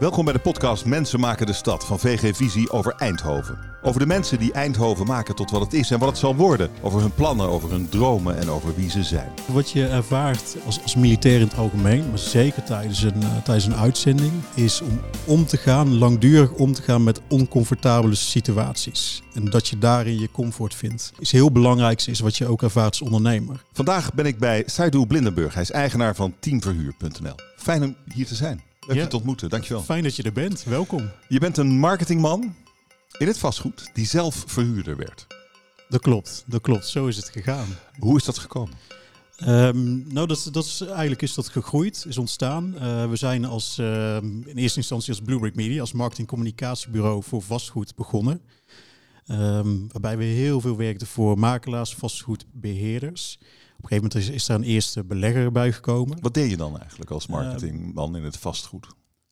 Welkom bij de podcast Mensen maken de stad van VG Visie over Eindhoven. Over de mensen die Eindhoven maken tot wat het is en wat het zal worden. Over hun plannen, over hun dromen en over wie ze zijn. Wat je ervaart als, als militair in het algemeen, maar zeker tijdens een, uh, tijdens een uitzending, is om om te gaan, langdurig om te gaan met oncomfortabele situaties. En dat je daarin je comfort vindt. Is heel belangrijk, is wat je ook ervaart als ondernemer. Vandaag ben ik bij Saidu Blindenburg. Hij is eigenaar van teamverhuur.nl. Fijn om hier te zijn. Leuk ja, je te ontmoeten, dankjewel. Fijn dat je er bent, welkom. Je bent een marketingman in het vastgoed die zelf verhuurder werd. Dat klopt, dat klopt. Zo is het gegaan. Hoe is dat gekomen? Um, nou, dat, dat is, eigenlijk is dat gegroeid, is ontstaan. Uh, we zijn als, uh, in eerste instantie als Bluebrick Media, als marketingcommunicatiebureau voor vastgoed begonnen. Um, waarbij we heel veel werkten voor makelaars, vastgoedbeheerders. Op een gegeven moment is, is er een eerste belegger bij gekomen. Wat deed je dan eigenlijk als marketingman in het vastgoed?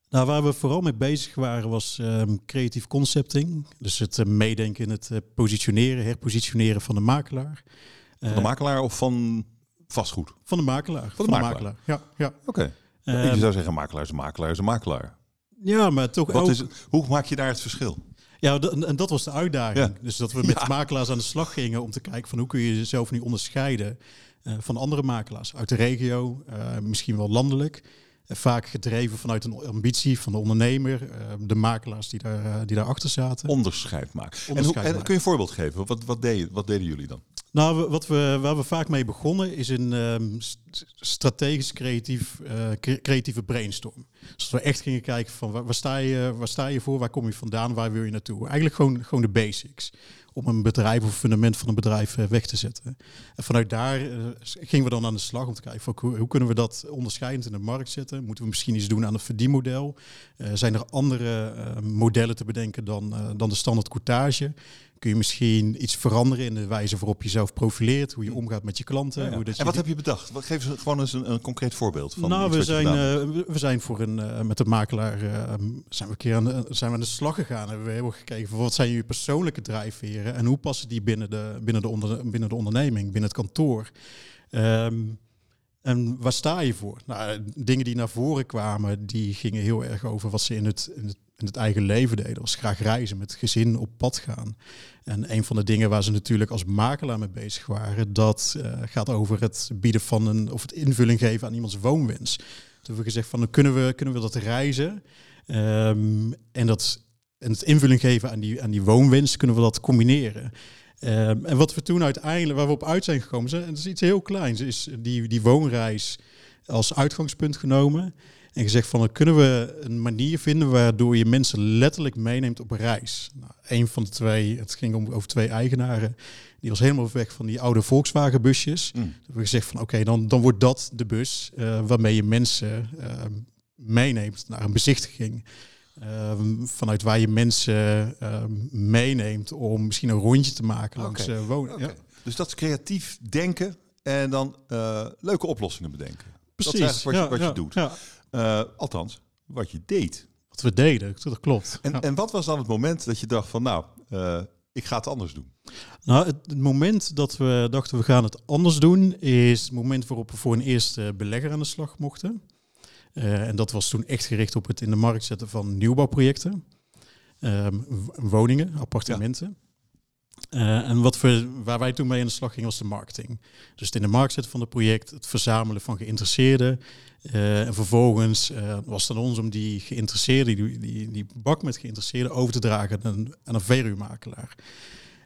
Nou, waar we vooral mee bezig waren was um, creatief concepting. Dus het uh, meedenken in het uh, positioneren, herpositioneren van de makelaar. Van de makelaar of van vastgoed? Van de makelaar. Van de, van makelaar. de makelaar. Ja, ja. Oké. Okay. je zou zeggen makelaar is een makelaar is een makelaar. Ja, maar toch Wat ook... Is hoe maak je daar het verschil? Ja, en dat was de uitdaging. Ja. Dus dat we met ja. makelaars aan de slag gingen om te kijken van hoe kun je jezelf nu onderscheiden van andere makelaars uit de regio, uh, misschien wel landelijk. Uh, vaak gedreven vanuit een ambitie van de ondernemer, de makelaars die, daar, die daarachter zaten. Onderscheid maken. Onderscheid en, hoe, en kun je een voorbeeld geven? Wat, wat, deed, wat deden jullie dan? Nou, wat we, waar we vaak mee begonnen is een um, strategisch creatief, creatieve brainstorm. Dus we echt gingen kijken van waar, waar, sta je, waar sta je voor, waar kom je vandaan, waar wil je naartoe? Eigenlijk gewoon, gewoon de basics om een bedrijf of fundament van een bedrijf weg te zetten. En vanuit daar uh, gingen we dan aan de slag om te kijken van hoe, kunnen we dat onderscheidend in de markt zetten? Moeten we misschien iets doen aan het verdienmodel? Uh, zijn er andere modellen te bedenken dan, dan de standaard courtage? Kun je misschien iets veranderen in de wijze waarop je zelf profileert, hoe je omgaat met je klanten? Ja, ja. Hoe dat en wat heb je bedacht? Wat, geef eens gewoon eens een, een concreet voorbeeld van. Nou, we zijn, uh, we zijn voor een uh, met de makelaar uh, zijn we een keer aan de, zijn we aan de slag gegaan. Hebben we hebben gekeken van wat zijn je persoonlijke drijfveren en hoe passen die binnen de binnen de, onder, binnen de onderneming, binnen het kantoor. Um, en waar sta je voor? Nou, dingen die naar voren kwamen, die gingen heel erg over wat ze in het, in het, in het eigen leven deden. Dat was graag reizen, met gezin op pad gaan. En een van de dingen waar ze natuurlijk als makelaar mee bezig waren, dat uh, gaat over het bieden van een, of het invulling geven aan iemands woonwens. Toen hebben we gezegd van, kunnen we, kunnen we dat reizen um, en, dat, en het invulling geven aan die, aan die woonwens, kunnen we dat combineren. Um, en wat we toen uiteindelijk, waar we op uit zijn gekomen, zijn, dat is iets heel kleins, is die, die woonreis als uitgangspunt genomen. En gezegd van, dan kunnen we een manier vinden waardoor je mensen letterlijk meeneemt op een reis. Nou, een van de twee, het ging om, over twee eigenaren, die was helemaal weg van die oude Volkswagen busjes. Mm. We hebben gezegd van, oké, okay, dan, dan wordt dat de bus uh, waarmee je mensen uh, meeneemt naar een bezichtiging. Um, vanuit waar je mensen meeneemt om misschien een rondje te maken langs okay. wonen. Okay. Ja. Dus dat is creatief denken en dan leuke oplossingen bedenken. Precies. Dat is wat, ja, je, wat ja, je doet. Uh, althans, wat je deed. Wat we deden, dat klopt. En, en wat was dan het moment dat je dacht van nou, ik ga het anders doen? Nou, het, het, moment dat we dachten we gaan het anders doen, is het moment waarop we voor een eerste belegger aan de slag mochten. Uh, en dat was toen echt gericht op het in de markt zetten van nieuwbouwprojecten. Um, woningen, appartementen. Ja. Uh, en wat we, waar wij toen mee aan de slag gingen was de marketing. Dus het in de markt zetten van het project, het verzamelen van geïnteresseerden. Uh, en vervolgens was het aan ons om die geïnteresseerden, die, die, die bak met geïnteresseerden over te dragen aan een, aan een verhuurmakelaar.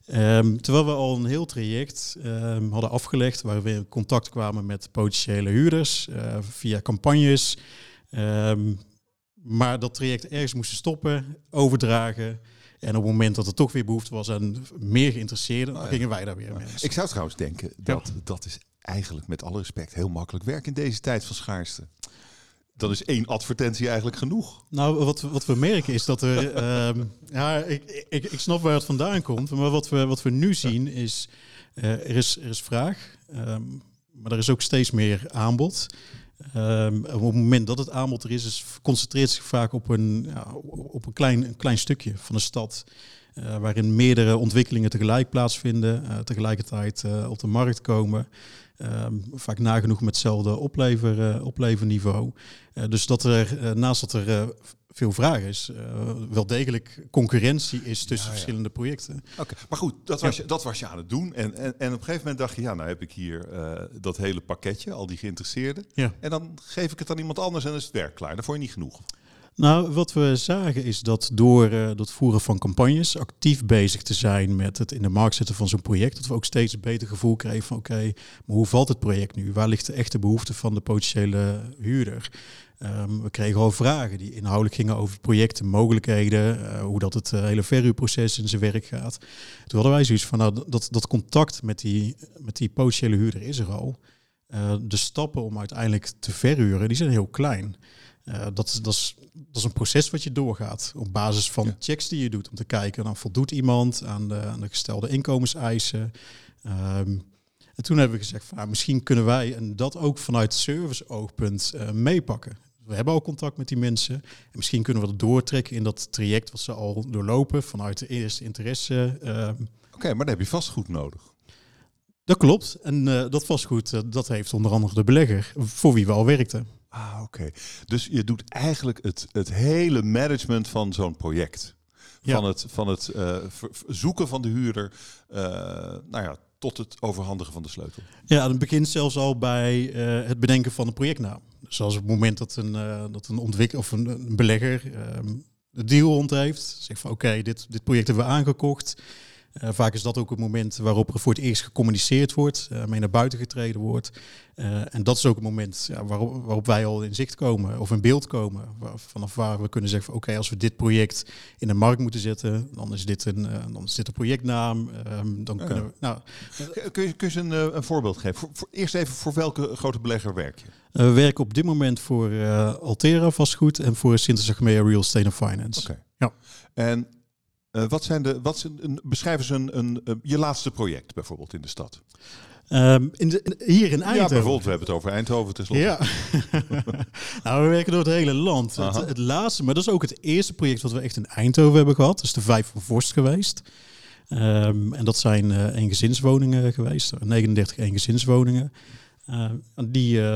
Um, terwijl we al een heel traject um, hadden afgelegd, waar we in contact kwamen met potentiële huurders via campagnes. Um, maar dat traject ergens moesten stoppen, overdragen. En op het moment dat er toch weer behoefte was aan meer geïnteresseerden, oh gingen wij daar weer mee. Ik zou trouwens denken dat dat is eigenlijk met alle respect heel makkelijk werk in deze tijd van schaarste dan is één advertentie eigenlijk genoeg. Nou, wat, wat we merken is dat er... um, ja, ik, ik, ik snap waar het vandaan komt. Maar wat we, wat we nu zien is... Uh, er, is er is vraag, um, maar er is ook steeds meer aanbod. Um, op het moment dat het aanbod er is, is concentreert zich vaak op een, op een, klein, een klein stukje van de stad. Uh, waarin meerdere ontwikkelingen tegelijk plaatsvinden, uh, tegelijkertijd uh, op de markt komen. Um, vaak nagenoeg met hetzelfde oplever, opleverniveau. dus dat er naast dat er veel vraag is. Uh, wel degelijk concurrentie is tussen verschillende projecten. Oké, maar goed, dat was, je, dat was je aan het doen. En, en, en op een gegeven moment dacht je, ja, nou heb ik hier dat hele pakketje, al die geïnteresseerden. Ja. En dan geef ik het aan iemand anders en dan is het werk klaar. Dan vond je niet genoeg. Nou, wat we zagen is dat door uh, voeren van campagnes, actief bezig te zijn met het in de markt zetten van zo'n project, dat we ook steeds een beter gevoel kregen van oké, maar hoe valt het project nu? Waar ligt de echte behoefte van de potentiële huurder? Um, we kregen al vragen die inhoudelijk gingen over projecten, mogelijkheden, uh, hoe dat het uh, hele verhuurproces in zijn werk gaat. Toen hadden wij zoiets van, nou, dat, dat contact met die, met die potentiële huurder is er al. De stappen om uiteindelijk te verhuren, die zijn heel klein. Uh, dat, dat, is, dat is een proces wat je doorgaat op basis van ja. checks die je doet om te kijken, dan voldoet iemand aan de, aan de gestelde inkomenseisen. Um, en toen hebben we gezegd, van, nou, misschien kunnen wij en dat ook vanuit service-oogpunt uh, meepakken. We hebben al contact met die mensen. En misschien kunnen we dat doortrekken in dat traject wat ze al doorlopen vanuit de eerste interesse. Uh, Oké, okay, maar dan heb je vastgoed nodig. Dat klopt. En uh, dat vastgoed, dat heeft onder andere de belegger voor wie we al werkten. Ah, oké. Dus je doet eigenlijk het, het hele management van zo'n project. Van het, van het uh, zoeken van de huurder, nou ja, tot het overhandigen van de sleutel. Ja, het begint zelfs al bij het bedenken van een projectnaam. Zoals op het moment dat een, dat een ontwikkelaar of een, een belegger de deal rond heeft, zegt van oké, dit, dit project hebben we aangekocht. Uh, vaak is dat ook het moment waarop er voor het eerst gecommuniceerd wordt, uh, mee naar buiten getreden wordt. Uh, en dat is ook het moment ja, waarop, waarop, wij al in zicht komen of in beeld komen. Waar, vanaf waar we kunnen zeggen: oké, okay, als we dit project in de markt moeten zetten, dan is dit een, dan is dit een projectnaam. Um, dan kunnen we. Nou, kun, je, kun je een, een voorbeeld geven? Voor, voor, eerst even voor welke grote belegger werk je? we werken op dit moment voor Altera vastgoed en voor Sinterklaas Real Estate and Finance. Oké. Okay. Ja. En uh, wat zijn de, wat zijn, een, beschrijf eens een, een, een, je laatste project bijvoorbeeld in de stad. Um, in de, in, hier in Eindhoven. Ja, bijvoorbeeld, we hebben het over Eindhoven tenslotte. Ja. nou, we werken door het hele land. Het, het, laatste, maar dat is ook het eerste project wat we echt in Eindhoven hebben gehad. Dat is de Vijf van Vorst geweest. Um, en dat zijn uh, eengezinswoningen geweest. 39 eengezinswoningen. Uh, die, uh,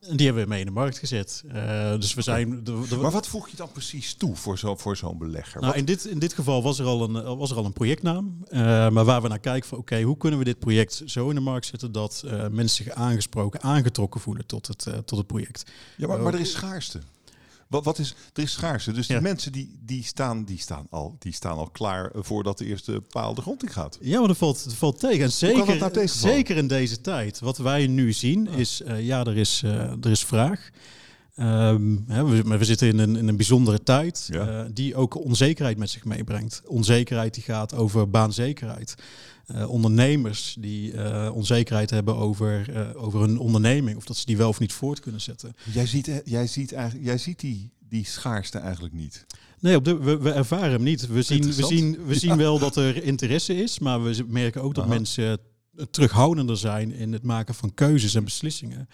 die hebben we mee in de markt gezet. Uh, dus we zijn. De, de, maar wat voeg je dan precies toe voor zo'n voor zo'n belegger? Nou, in, dit, in dit geval was er al een, was er al een projectnaam. Uh, maar waar we naar kijken van oké, okay, hoe kunnen we dit project zo in de markt zetten dat uh, mensen zich aangesproken, aangetrokken voelen tot het, tot het project. Ja, maar, maar er is schaarste. Wat, wat is, er is schaarste. Dus die ja. mensen die, die, staan, die, staan al, die staan al klaar voordat de eerste paal de grond in gaat. Ja, maar dat valt, dat valt tegen. En zeker, nou zeker in deze tijd. Wat wij nu zien ja. is, uh, ja, er is, uh, er is vraag. Um, hè, we, we, zitten in een, in een bijzondere tijd ja. uh, die ook onzekerheid met zich meebrengt. Onzekerheid die gaat over baanzekerheid. Uh, ondernemers die uh, onzekerheid hebben over, over hun onderneming, of dat ze die wel of niet voort kunnen zetten. Jij ziet, jij ziet, eigenlijk, jij ziet die, die schaarste eigenlijk niet. Nee, op de, we, we ervaren hem niet. We zien, we zien, we zien ja. wel dat er interesse is, maar we merken ook dat Aha. mensen terughoudender zijn in het maken van keuzes en beslissingen.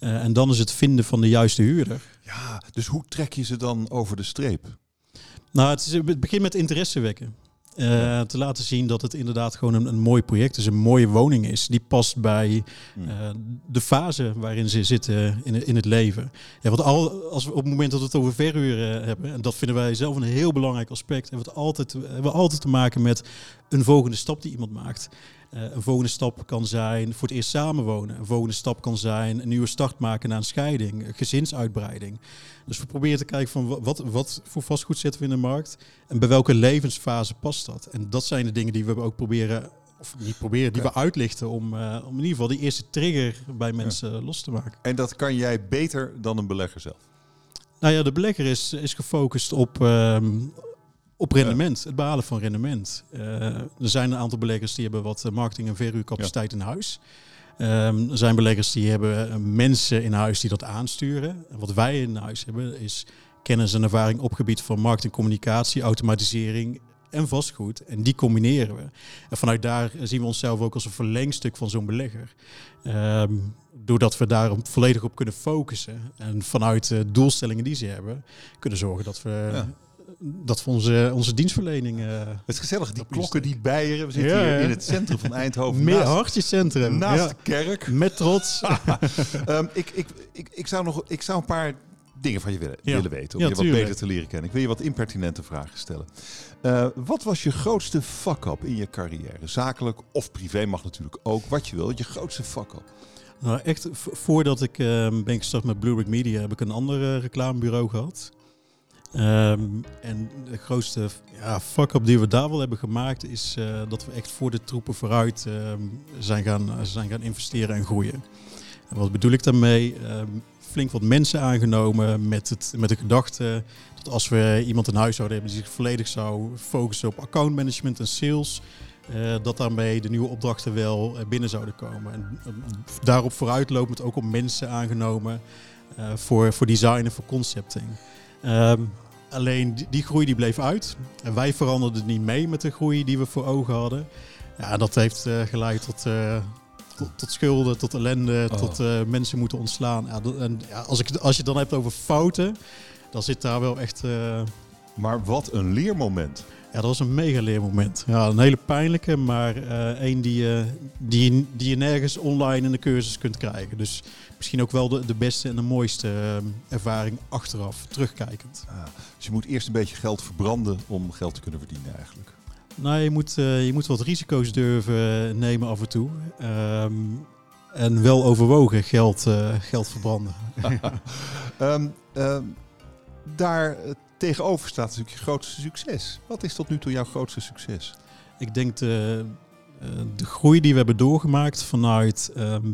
Uh, en dan is het vinden van de juiste huurder. Ja, dus hoe trek je ze dan over de streep? Nou, het, is, het begint met interesse wekken. Uh, ja. Te laten zien dat het inderdaad gewoon een, een mooi project is, een mooie woning is. Die past bij uh, de fase waarin ze zitten in, in het leven. Ja, want al, als we op het moment dat we het over verhuren hebben, en dat vinden wij zelf een heel belangrijk aspect, hebben we, het altijd, hebben we altijd te maken met een volgende stap die iemand maakt. Uh, een volgende stap kan zijn voor het eerst samenwonen. Een volgende stap kan zijn een nieuwe start maken na een scheiding, een gezinsuitbreiding. Dus we proberen te kijken van wat, wat voor vastgoed zetten we in de markt en bij welke levensfase past dat. En dat zijn de dingen die we ook proberen, of niet proberen, die we uitlichten om, uh, om in ieder geval die eerste trigger bij mensen ja. los te maken. En dat kan jij beter dan een belegger zelf? Nou ja, de belegger is, is gefocust op, um, op rendement, het behalen van rendement. Uh, er zijn een aantal beleggers die hebben wat marketing- en verhuurcapaciteit in huis. Um, er zijn beleggers die hebben mensen in huis die dat aansturen. En wat wij in huis hebben is kennis en ervaring op gebied van marketing, communicatie, automatisering en vastgoed. En die combineren we. En vanuit daar zien we onszelf ook als een verlengstuk van zo'n belegger. Um, doordat we daar volledig op kunnen focussen. En vanuit de doelstellingen die ze hebben, kunnen zorgen dat we... Ja dat voor onze, onze dienstverlening. Uh, het is gezellig, die klokken die bijeren. We zitten ja, hier in het centrum van Eindhoven. Meer hartjescentrum. Naast ja. de kerk. Met trots. um, ik, ik, ik, ik, zou nog ik zou een paar dingen van je willen, Ja. willen weten. Om je wat tuurlijk. beter te leren kennen. Ik wil je wat impertinente vragen stellen. Eh, wat was je grootste fuck-up in je carrière? Zakelijk of privé mag natuurlijk ook. Wat je wil. Je grootste fuck-up. Nou, echt, voordat ik ehm, ben gestart met Blue Brick Media, heb ik een ander eh, reclamebureau gehad. Ehm, en de grootste ja, fuck-up die we daar wel hebben gemaakt, is eh, dat we echt voor de troepen vooruit ehm, zijn, gaan, zijn gaan investeren en groeien. En wat bedoel ik daarmee? Ehm, flink wat mensen aangenomen met, het, met de gedachte dat als we iemand in huis zouden hebben die zich volledig zou focussen op accountmanagement en sales, eh, dat daarmee de nieuwe opdrachten wel eh, binnen zouden komen. En daarop vooruitlopend ook om mensen aangenomen voor, voor design en voor concepting. Ehm, alleen die, die groei die bleef uit. En wij veranderden niet mee met de groei die we voor ogen hadden. Ja, dat heeft eh, geleid tot, eh, tot, tot schulden, tot ellende, Oh. tot eh, mensen moeten ontslaan. Ja, dat- en, ja, als, ik, als je het dan hebt over fouten, dan zit daar wel echt... Maar wat een leermoment. ja, dat was een mega leermoment. Ja, een hele pijnlijke, maar een die, je die, die je nergens online in de cursus kunt krijgen. Dus misschien ook wel de, de beste en de mooiste eh, ervaring achteraf, terugkijkend. Ah, dus je moet eerst een beetje geld verbranden om geld te kunnen verdienen eigenlijk. Nou, je moet, eh, je moet wat risico's durven nemen af en toe. Ehm, en wel overwogen geld, eh, geld verbranden. Ehm, ehm, daar eh, tegenover staat natuurlijk je grootste succes. Wat is tot nu toe jouw grootste succes? Ik denk de, eh, de groei die we hebben doorgemaakt vanuit ehm,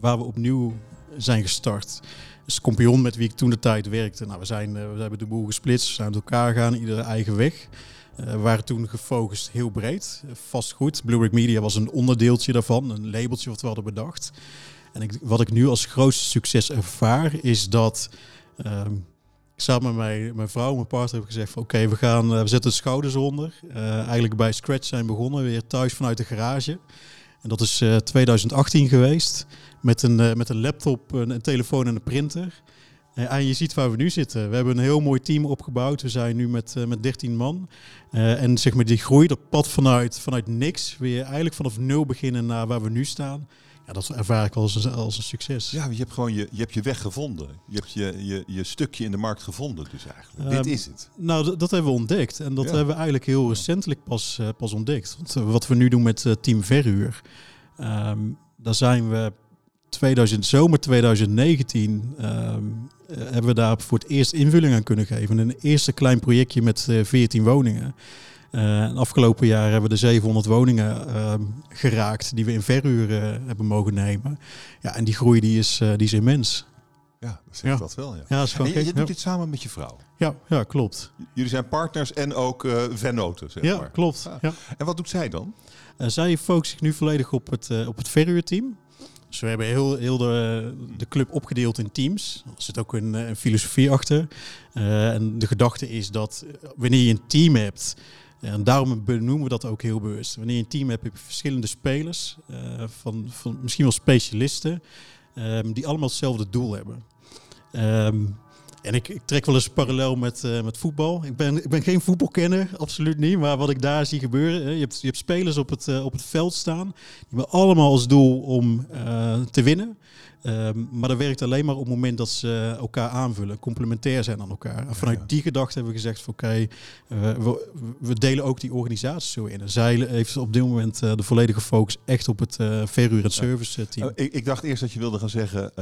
waar we opnieuw zijn gestart. Scorpion, met wie ik toen de tijd werkte. Nou, we, zijn, eh, we hebben de boel gesplitst, we zijn uit elkaar gegaan, ieder eigen weg. Eh, we waren toen gefocust heel breed, vastgoed. Blue Media was een onderdeeltje daarvan, een labeltje wat we hadden bedacht. En ik, wat ik nu als grootste succes ervaar, is dat ehm, ik samen met mijn, mijn vrouw, mijn partner, heb gezegd oké, we gaan, eh, we zetten de schouders onder. Eigenlijk bij Scratch zijn begonnen, weer thuis vanuit de garage. En dat is eh, 2018 geweest, met een, eh, met een laptop, een, een telefoon en een printer. Eh, en je ziet waar we nu zitten. We hebben een heel mooi team opgebouwd. We zijn nu met, eh, met 13 man. Eh, en zeg maar die groei, dat pad vanuit, vanuit niks, weer eigenlijk vanaf nul beginnen naar waar we nu staan. Ja, dat ervaar ik als een, als een succes. Ja, je hebt gewoon je, je, hebt je weg gevonden. Je hebt je, je, je stukje in de markt gevonden dus eigenlijk. Ehm, Dit is het. Nou, dat hebben we ontdekt. En dat Ja. hebben we eigenlijk heel recentelijk pas, eh, pas ontdekt. Want eh, wat we nu doen met eh, Team Verhuur, ehm, daar zijn we 2000, zomer 2019 ehm, eh, hebben we daar voor het eerst invulling aan kunnen geven. Een eerste klein projectje met eh 14 woningen. En afgelopen jaar hebben we de 700 woningen ehm, geraakt die we in verhuur eh, hebben mogen nemen. Ja, en die groei die is, eh, die is immens. Ja, dat zegt ja. dat wel. Ja. Ja, dat je, doet dit samen met je vrouw. Ja, ja, klopt. Jullie zijn partners en ook vennoten, zeg Ja, maar. klopt. Ja. En wat doet zij dan? Zij focust zich nu volledig op het, op het verhuurteam. Dus we hebben heel, heel de, de club opgedeeld in teams. Er zit ook een, een filosofie achter. En de gedachte is dat wanneer je een team hebt, en daarom benoemen we dat ook heel bewust. Wanneer je een team hebt, heb je verschillende spelers, eh, van, van misschien wel specialisten, ehm, die allemaal hetzelfde doel hebben. Ehm, en ik, ik trek wel eens parallel met, eh, met voetbal. Ik ben, ik ben geen voetbalkenner, absoluut niet. Maar wat ik daar zie gebeuren, je, hebt, je hebt spelers op het, eh, op het veld staan. Die hebben allemaal als doel om te winnen. Ehm, maar dat werkt alleen maar op het moment dat ze elkaar aanvullen, complementair zijn aan elkaar. En vanuit ja. die gedachte hebben we gezegd van oké, eh, we, we delen ook die organisatie zo in. En zij heeft op dit moment eh, de volledige focus echt op het eh verhuur- en service team. Ik, ik dacht eerst dat je wilde gaan zeggen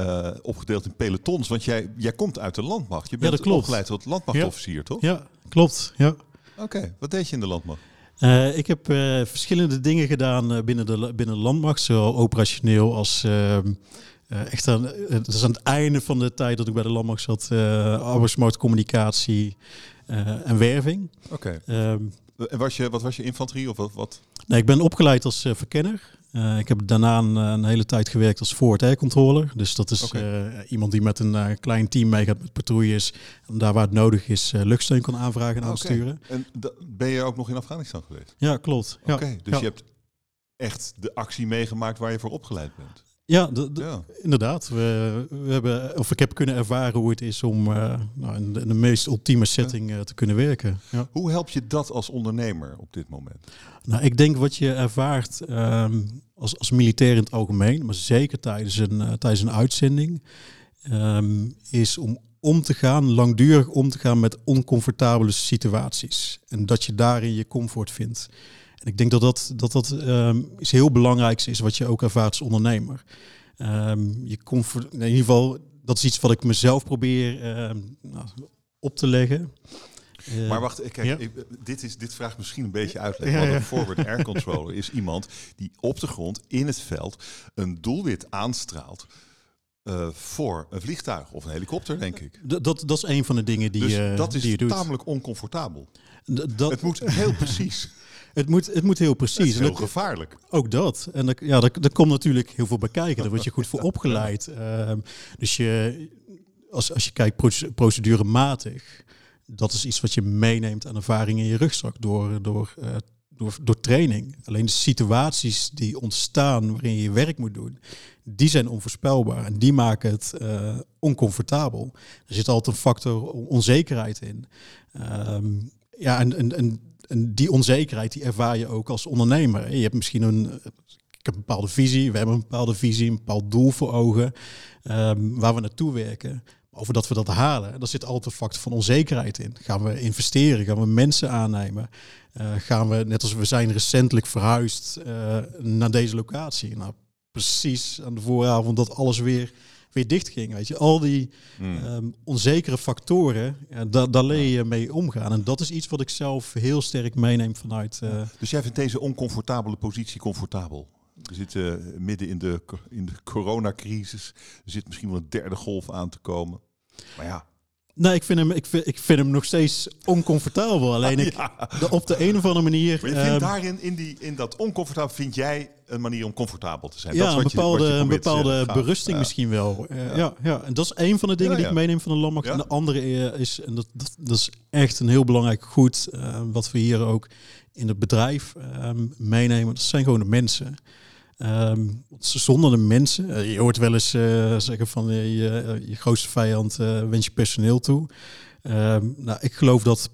opgedeeld in pelotons. Want jij, jij komt uit de landmacht. Je bent dat klopt. opgeleid tot landmachtofficier, toch? Ja, klopt. Ja. Oké, wat deed je in de landmacht? Ik heb verschillende dingen gedaan binnen, de, binnen landmacht, zowel operationeel als ehm, eh, echt aan, eh, dat is aan het einde van de tijd dat ik bij de landmacht zat, uh, arbeidsmarkt, communicatie eh, en werving. Oké. Ehm, En was je, wat was je infanterie of wat? wat? nee, ik ben opgeleid als eh, verkenner. Eh, ik heb daarna een, een hele tijd gewerkt als forward air controller. Dus dat is eh, iemand die met een eh, klein team meegaat met patrouilles. En daar waar het nodig is, eh, luchtsteun kan aanvragen en Oké. aansturen. En ben je ook nog in Afghanistan geweest? Ja, klopt. Ja. Oké, dus Ja. je hebt echt de actie meegemaakt waar je voor opgeleid bent. Ja, de, de- Ja. Inderdaad, we, we hebben, of ik heb kunnen ervaren hoe het is om eh, nou, in, de, in de meest ultieme setting eh, te kunnen werken. Ja. Hoe help je dat als ondernemer op dit moment? Nou, ik denk wat je ervaart ehm, als, als militair in het algemeen, maar zeker tijdens een, eh, tijdens een uitzending, ehm, is om om te gaan, langdurig om te gaan met oncomfortabele situaties. En dat je daarin je comfort vindt. En ik denk dat dat, dat, dat ehm, iets heel belangrijks is wat je ook ervaart als ondernemer. Ehm, je comfort, in ieder geval, dat is iets wat ik mezelf probeer ehm, nou, op te leggen. Eh, maar wacht, kijk, ik, dit, is, dit vraagt misschien een beetje uitleg. Ja, een forward air controller is iemand die op de grond in het veld een doelwit aanstraalt. Uh, voor een vliegtuig of een helikopter, denk ik. dat, dat is een van de dingen die, dus dat is die je doet. tamelijk oncomfortabel. dat, het moet heel precies. Het moet, het moet heel precies. Is heel gevaarlijk. Ook dat. En dat, ja, daar, komt natuurlijk heel veel bij kijken. Daar word je goed voor opgeleid. Uh, dus je, als, als je kijkt procedurematig, dat is iets wat je meeneemt aan ervaring in je rugzak door, door, uh, door, door training. Alleen de situaties die ontstaan waarin je je werk moet doen, die zijn onvoorspelbaar en die maken het uh, oncomfortabel. Er zit altijd een factor onzekerheid in. Um, ja, en, en, en, en, die onzekerheid die ervaar je ook als ondernemer. Je hebt misschien een, ik heb een bepaalde visie, we hebben een bepaalde visie, een bepaald doel voor ogen, um, waar we naartoe werken over dat we dat halen. Daar zit altijd een factor van onzekerheid in. Gaan we investeren? Gaan we mensen aannemen? Uh, gaan we, net als we zijn recentelijk verhuisd uh, naar deze locatie. Nou, precies aan de vooravond dat alles weer, weer dicht ging. Weet je, al die hmm. um, onzekere factoren, ja, daar, daar leer je mee omgaan. En dat is iets wat ik zelf heel sterk meeneem vanuit. Uh, dus jij vindt deze oncomfortabele positie comfortabel? We zitten midden in de, in de coronacrisis. Er zit misschien wel een derde golf aan te komen. Maar ja. Nee, ik vind hem, ik vind, ik vind hem nog steeds oncomfortabel. Alleen ik, de, op de een of andere manier. Maar je vindt uh, daarin, in, die, in dat oncomfortabel, vind jij een manier om comfortabel te zijn? Ja, dat een bepaalde, je, een bepaalde berusting misschien wel. Uh, ja. ja. en dat is een van de dingen die ik meeneem van de landmacht. En de andere eh, is, en dat, dat, dat, is echt een heel belangrijk goed, uh, wat we hier ook in het bedrijf meenemen. Dat zijn gewoon de mensen. Um, zonder de mensen, uh, je hoort wel eens uh, zeggen van uh, je, je grootste vijand wens je personeel toe. Um, nou, ik geloof dat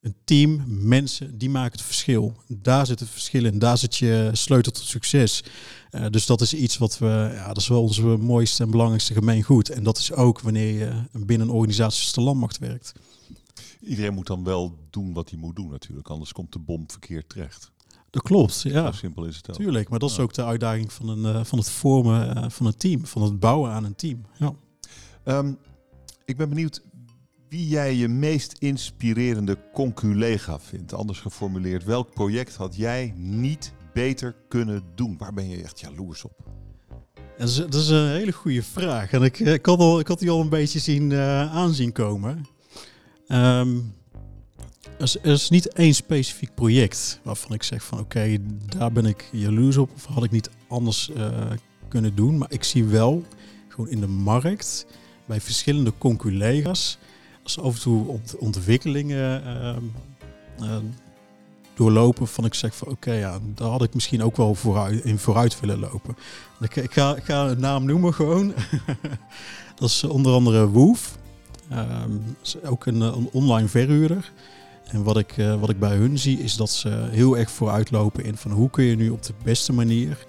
een team, mensen, die maken het verschil. Daar zit het verschil in, daar zit je sleutel tot succes. dus dat is iets wat we, ja, dat is wel onze mooiste en belangrijkste gemeengoed. En dat is ook wanneer je binnen een organisatie als de landmacht werkt. Iedereen moet dan wel doen wat hij moet doen natuurlijk, anders komt de bom verkeerd terecht. Dat klopt, ja. Zo simpel is het wel. Tuurlijk, maar dat is ook de uitdaging van, een, uh, van het vormen uh, van een team, van het bouwen aan een team. Ja. Um, ik ben benieuwd wie jij je meest inspirerende conculega vindt. Anders geformuleerd, welk project had jij niet beter kunnen doen? Waar ben je echt jaloers op? Dat is, dat is een hele goede vraag. En ik, ik, had, al, ik had die al een beetje zien uh, aanzien komen. Um, er is, niet één specifiek project waarvan ik zeg van oké, daar ben ik jaloers op of had ik niet anders uh, kunnen doen. Maar ik zie wel gewoon in de markt bij verschillende conculega's als af en toe ont ontwikkelingen uh, uh, doorlopen van ik zeg van oké, ja, daar had ik misschien ook wel vooruit, in vooruit willen lopen. Ik, ga, ga een naam noemen gewoon. dat is onder andere Woof. Um, ook een, een online verhuurder. En wat ik, uh, wat ik bij hun zie is dat ze heel erg vooruitlopen in van hoe kun je nu op de beste manier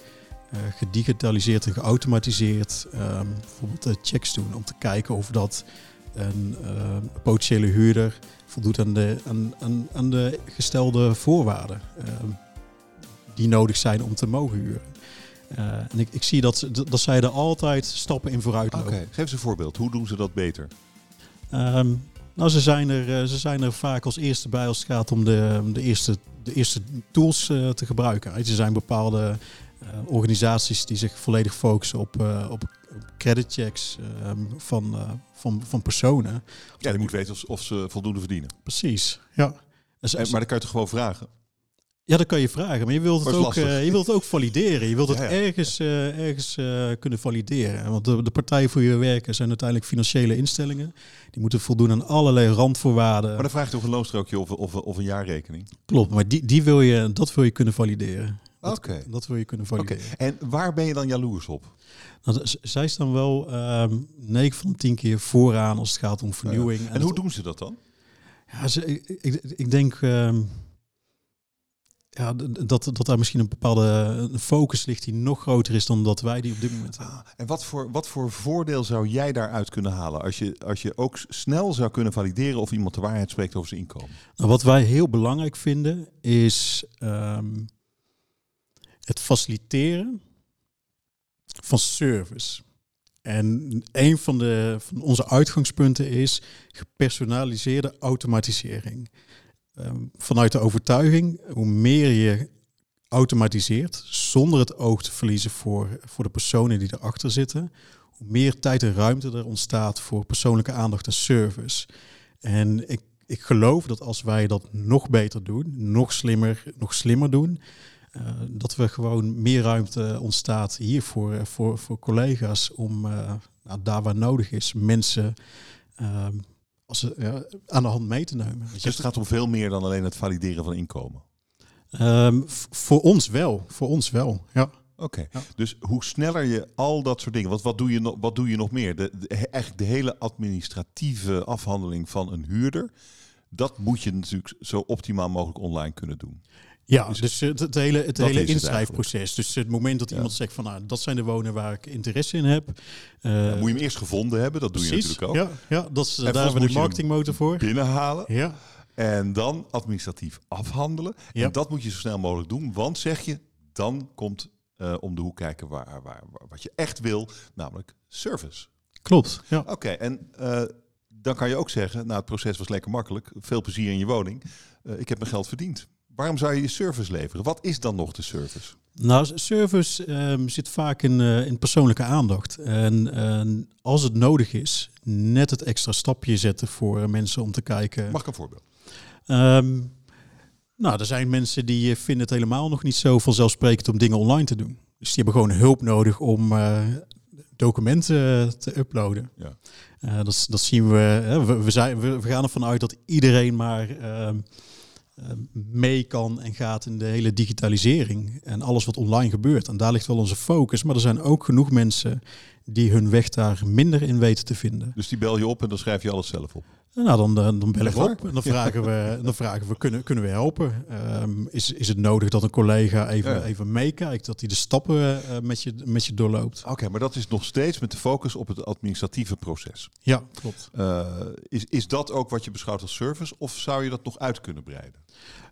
uh, gedigitaliseerd en geautomatiseerd um, bijvoorbeeld checks doen om te kijken of dat een potentiële huurder voldoet aan de, aan, aan, aan de gestelde voorwaarden ehm, die nodig zijn om te mogen huren. en ik, ik zie dat, dat zij er altijd stappen in vooruit lopen. Okay. Geef eens een voorbeeld. Hoe doen ze dat beter? Um, nou, ze zijn, er, eh, ze zijn er vaak als eerste bij als het gaat om de, de, eerste, de eerste tools uh, te gebruiken. Er zijn bepaalde uh, organisaties die zich volledig focussen op, uh, op creditchecks um, van, van, van personen. Ja, je moet weten of, of, ze voldoende verdienen. Precies, ja. Maar dan kan je toch gewoon vragen? Ja, dat kan je vragen, maar je wilt het, ook, uh, je wilt het ook valideren. Je wilt het ergens, uh, ergens uh, kunnen valideren. Want de, de partijen voor je werken zijn uiteindelijk financiële instellingen. Die moeten voldoen aan allerlei randvoorwaarden. Maar dan vraagt toch een loonstrookje of, of, of een jaarrekening? Klopt, maar die, die wil je, dat wil je kunnen valideren. Oké. Okay. Dat, wil je kunnen valideren. Okay. En waar ben je dan jaloers op? Nou, zij staan wel um, 9 van de 10 keer vooraan als het gaat om vernieuwing. En, en hoe doen ze dat dan? Ja, ze, ik, ik, ik denk... Um, ja, dat, dat daar misschien een bepaalde focus ligt die nog groter is dan dat wij die op dit moment hebben. Ah, en wat voor, wat voor voordeel zou jij daaruit kunnen halen als je, als je ook snel zou kunnen valideren of iemand de waarheid spreekt over zijn inkomen? Nou, wat wij heel belangrijk vinden is ehm, het faciliteren van service. En een van, de, van onze uitgangspunten is gepersonaliseerde automatisering. Ehm, vanuit de overtuiging, hoe meer je automatiseert, zonder het oog te verliezen voor, voor de personen die erachter zitten, hoe meer tijd en ruimte er ontstaat voor persoonlijke aandacht en service. En ik, ik geloof dat als wij dat nog beter doen, nog slimmer, nog slimmer doen, uh, dat we gewoon meer ruimte ontstaat hier voor, voor, voor collega's om uh, nou, daar waar nodig is mensen uh, als, ja, aan de hand mee te nemen. Dus het gaat om veel meer dan alleen het valideren van inkomen? Um, voor ons wel, voor ons wel, ja. Oké, ja. dus hoe sneller je al dat soort dingen, wat, wat, doe, je nog, wat doe je nog meer? De, de, eigenlijk de hele administratieve afhandeling van een huurder, dat moet je natuurlijk zo optimaal mogelijk online kunnen doen. Ja, dus, dus het, het, hele, het hele inschrijfproces. dus het moment dat iemand zegt van nou, dat zijn de wonen waar ik interesse in heb. Uh, moet je hem eerst gevonden hebben, dat doe je natuurlijk ook. Ja, ja dat is, daar hebben we de marketingmotor voor. Binnenhalen. Ja. En dan administratief afhandelen. Ja. En dat moet je zo snel mogelijk doen, want zeg je, dan komt uh, om de hoek kijken waar, waar, waar, wat je echt wil, namelijk service. Klopt. Ja. Oké, en uh, dan kan je ook zeggen, nou het proces was lekker makkelijk, veel plezier in je woning. ik heb mijn geld verdiend. Waarom zou je je service leveren? Wat is dan nog de service? Nou, service um, zit vaak in, uh, in persoonlijke aandacht. En, en, als het nodig is, net het extra stapje zetten voor mensen om te kijken. Mag ik een voorbeeld? Um, nou, er zijn mensen die vinden het helemaal nog niet zo vanzelfsprekend om dingen online te doen. Dus die hebben gewoon hulp nodig om uh, documenten te uploaden. Ja. Uh, dat, dat zien we, we, we, zijn, we, we gaan ervan uit dat iedereen maar mee kan en gaat in de hele digitalisering en alles wat online gebeurt. En daar ligt wel onze focus. Maar er zijn ook genoeg mensen die hun weg daar minder in weten te vinden. Dus die bel je op en dan schrijf je alles zelf op? Nou, dan, dan, dan bellen we op en dan vragen we, dan vragen we kunnen, kunnen we helpen? Um, is, is het nodig dat een collega even, ja. even meekijkt, dat hij de stappen uh, met, je, met je doorloopt? Oké, okay, maar dat is nog steeds met de focus op het administratieve proces. Ja, klopt. Uh, is, is dat ook wat je beschouwt als service of zou je dat nog uit kunnen breiden?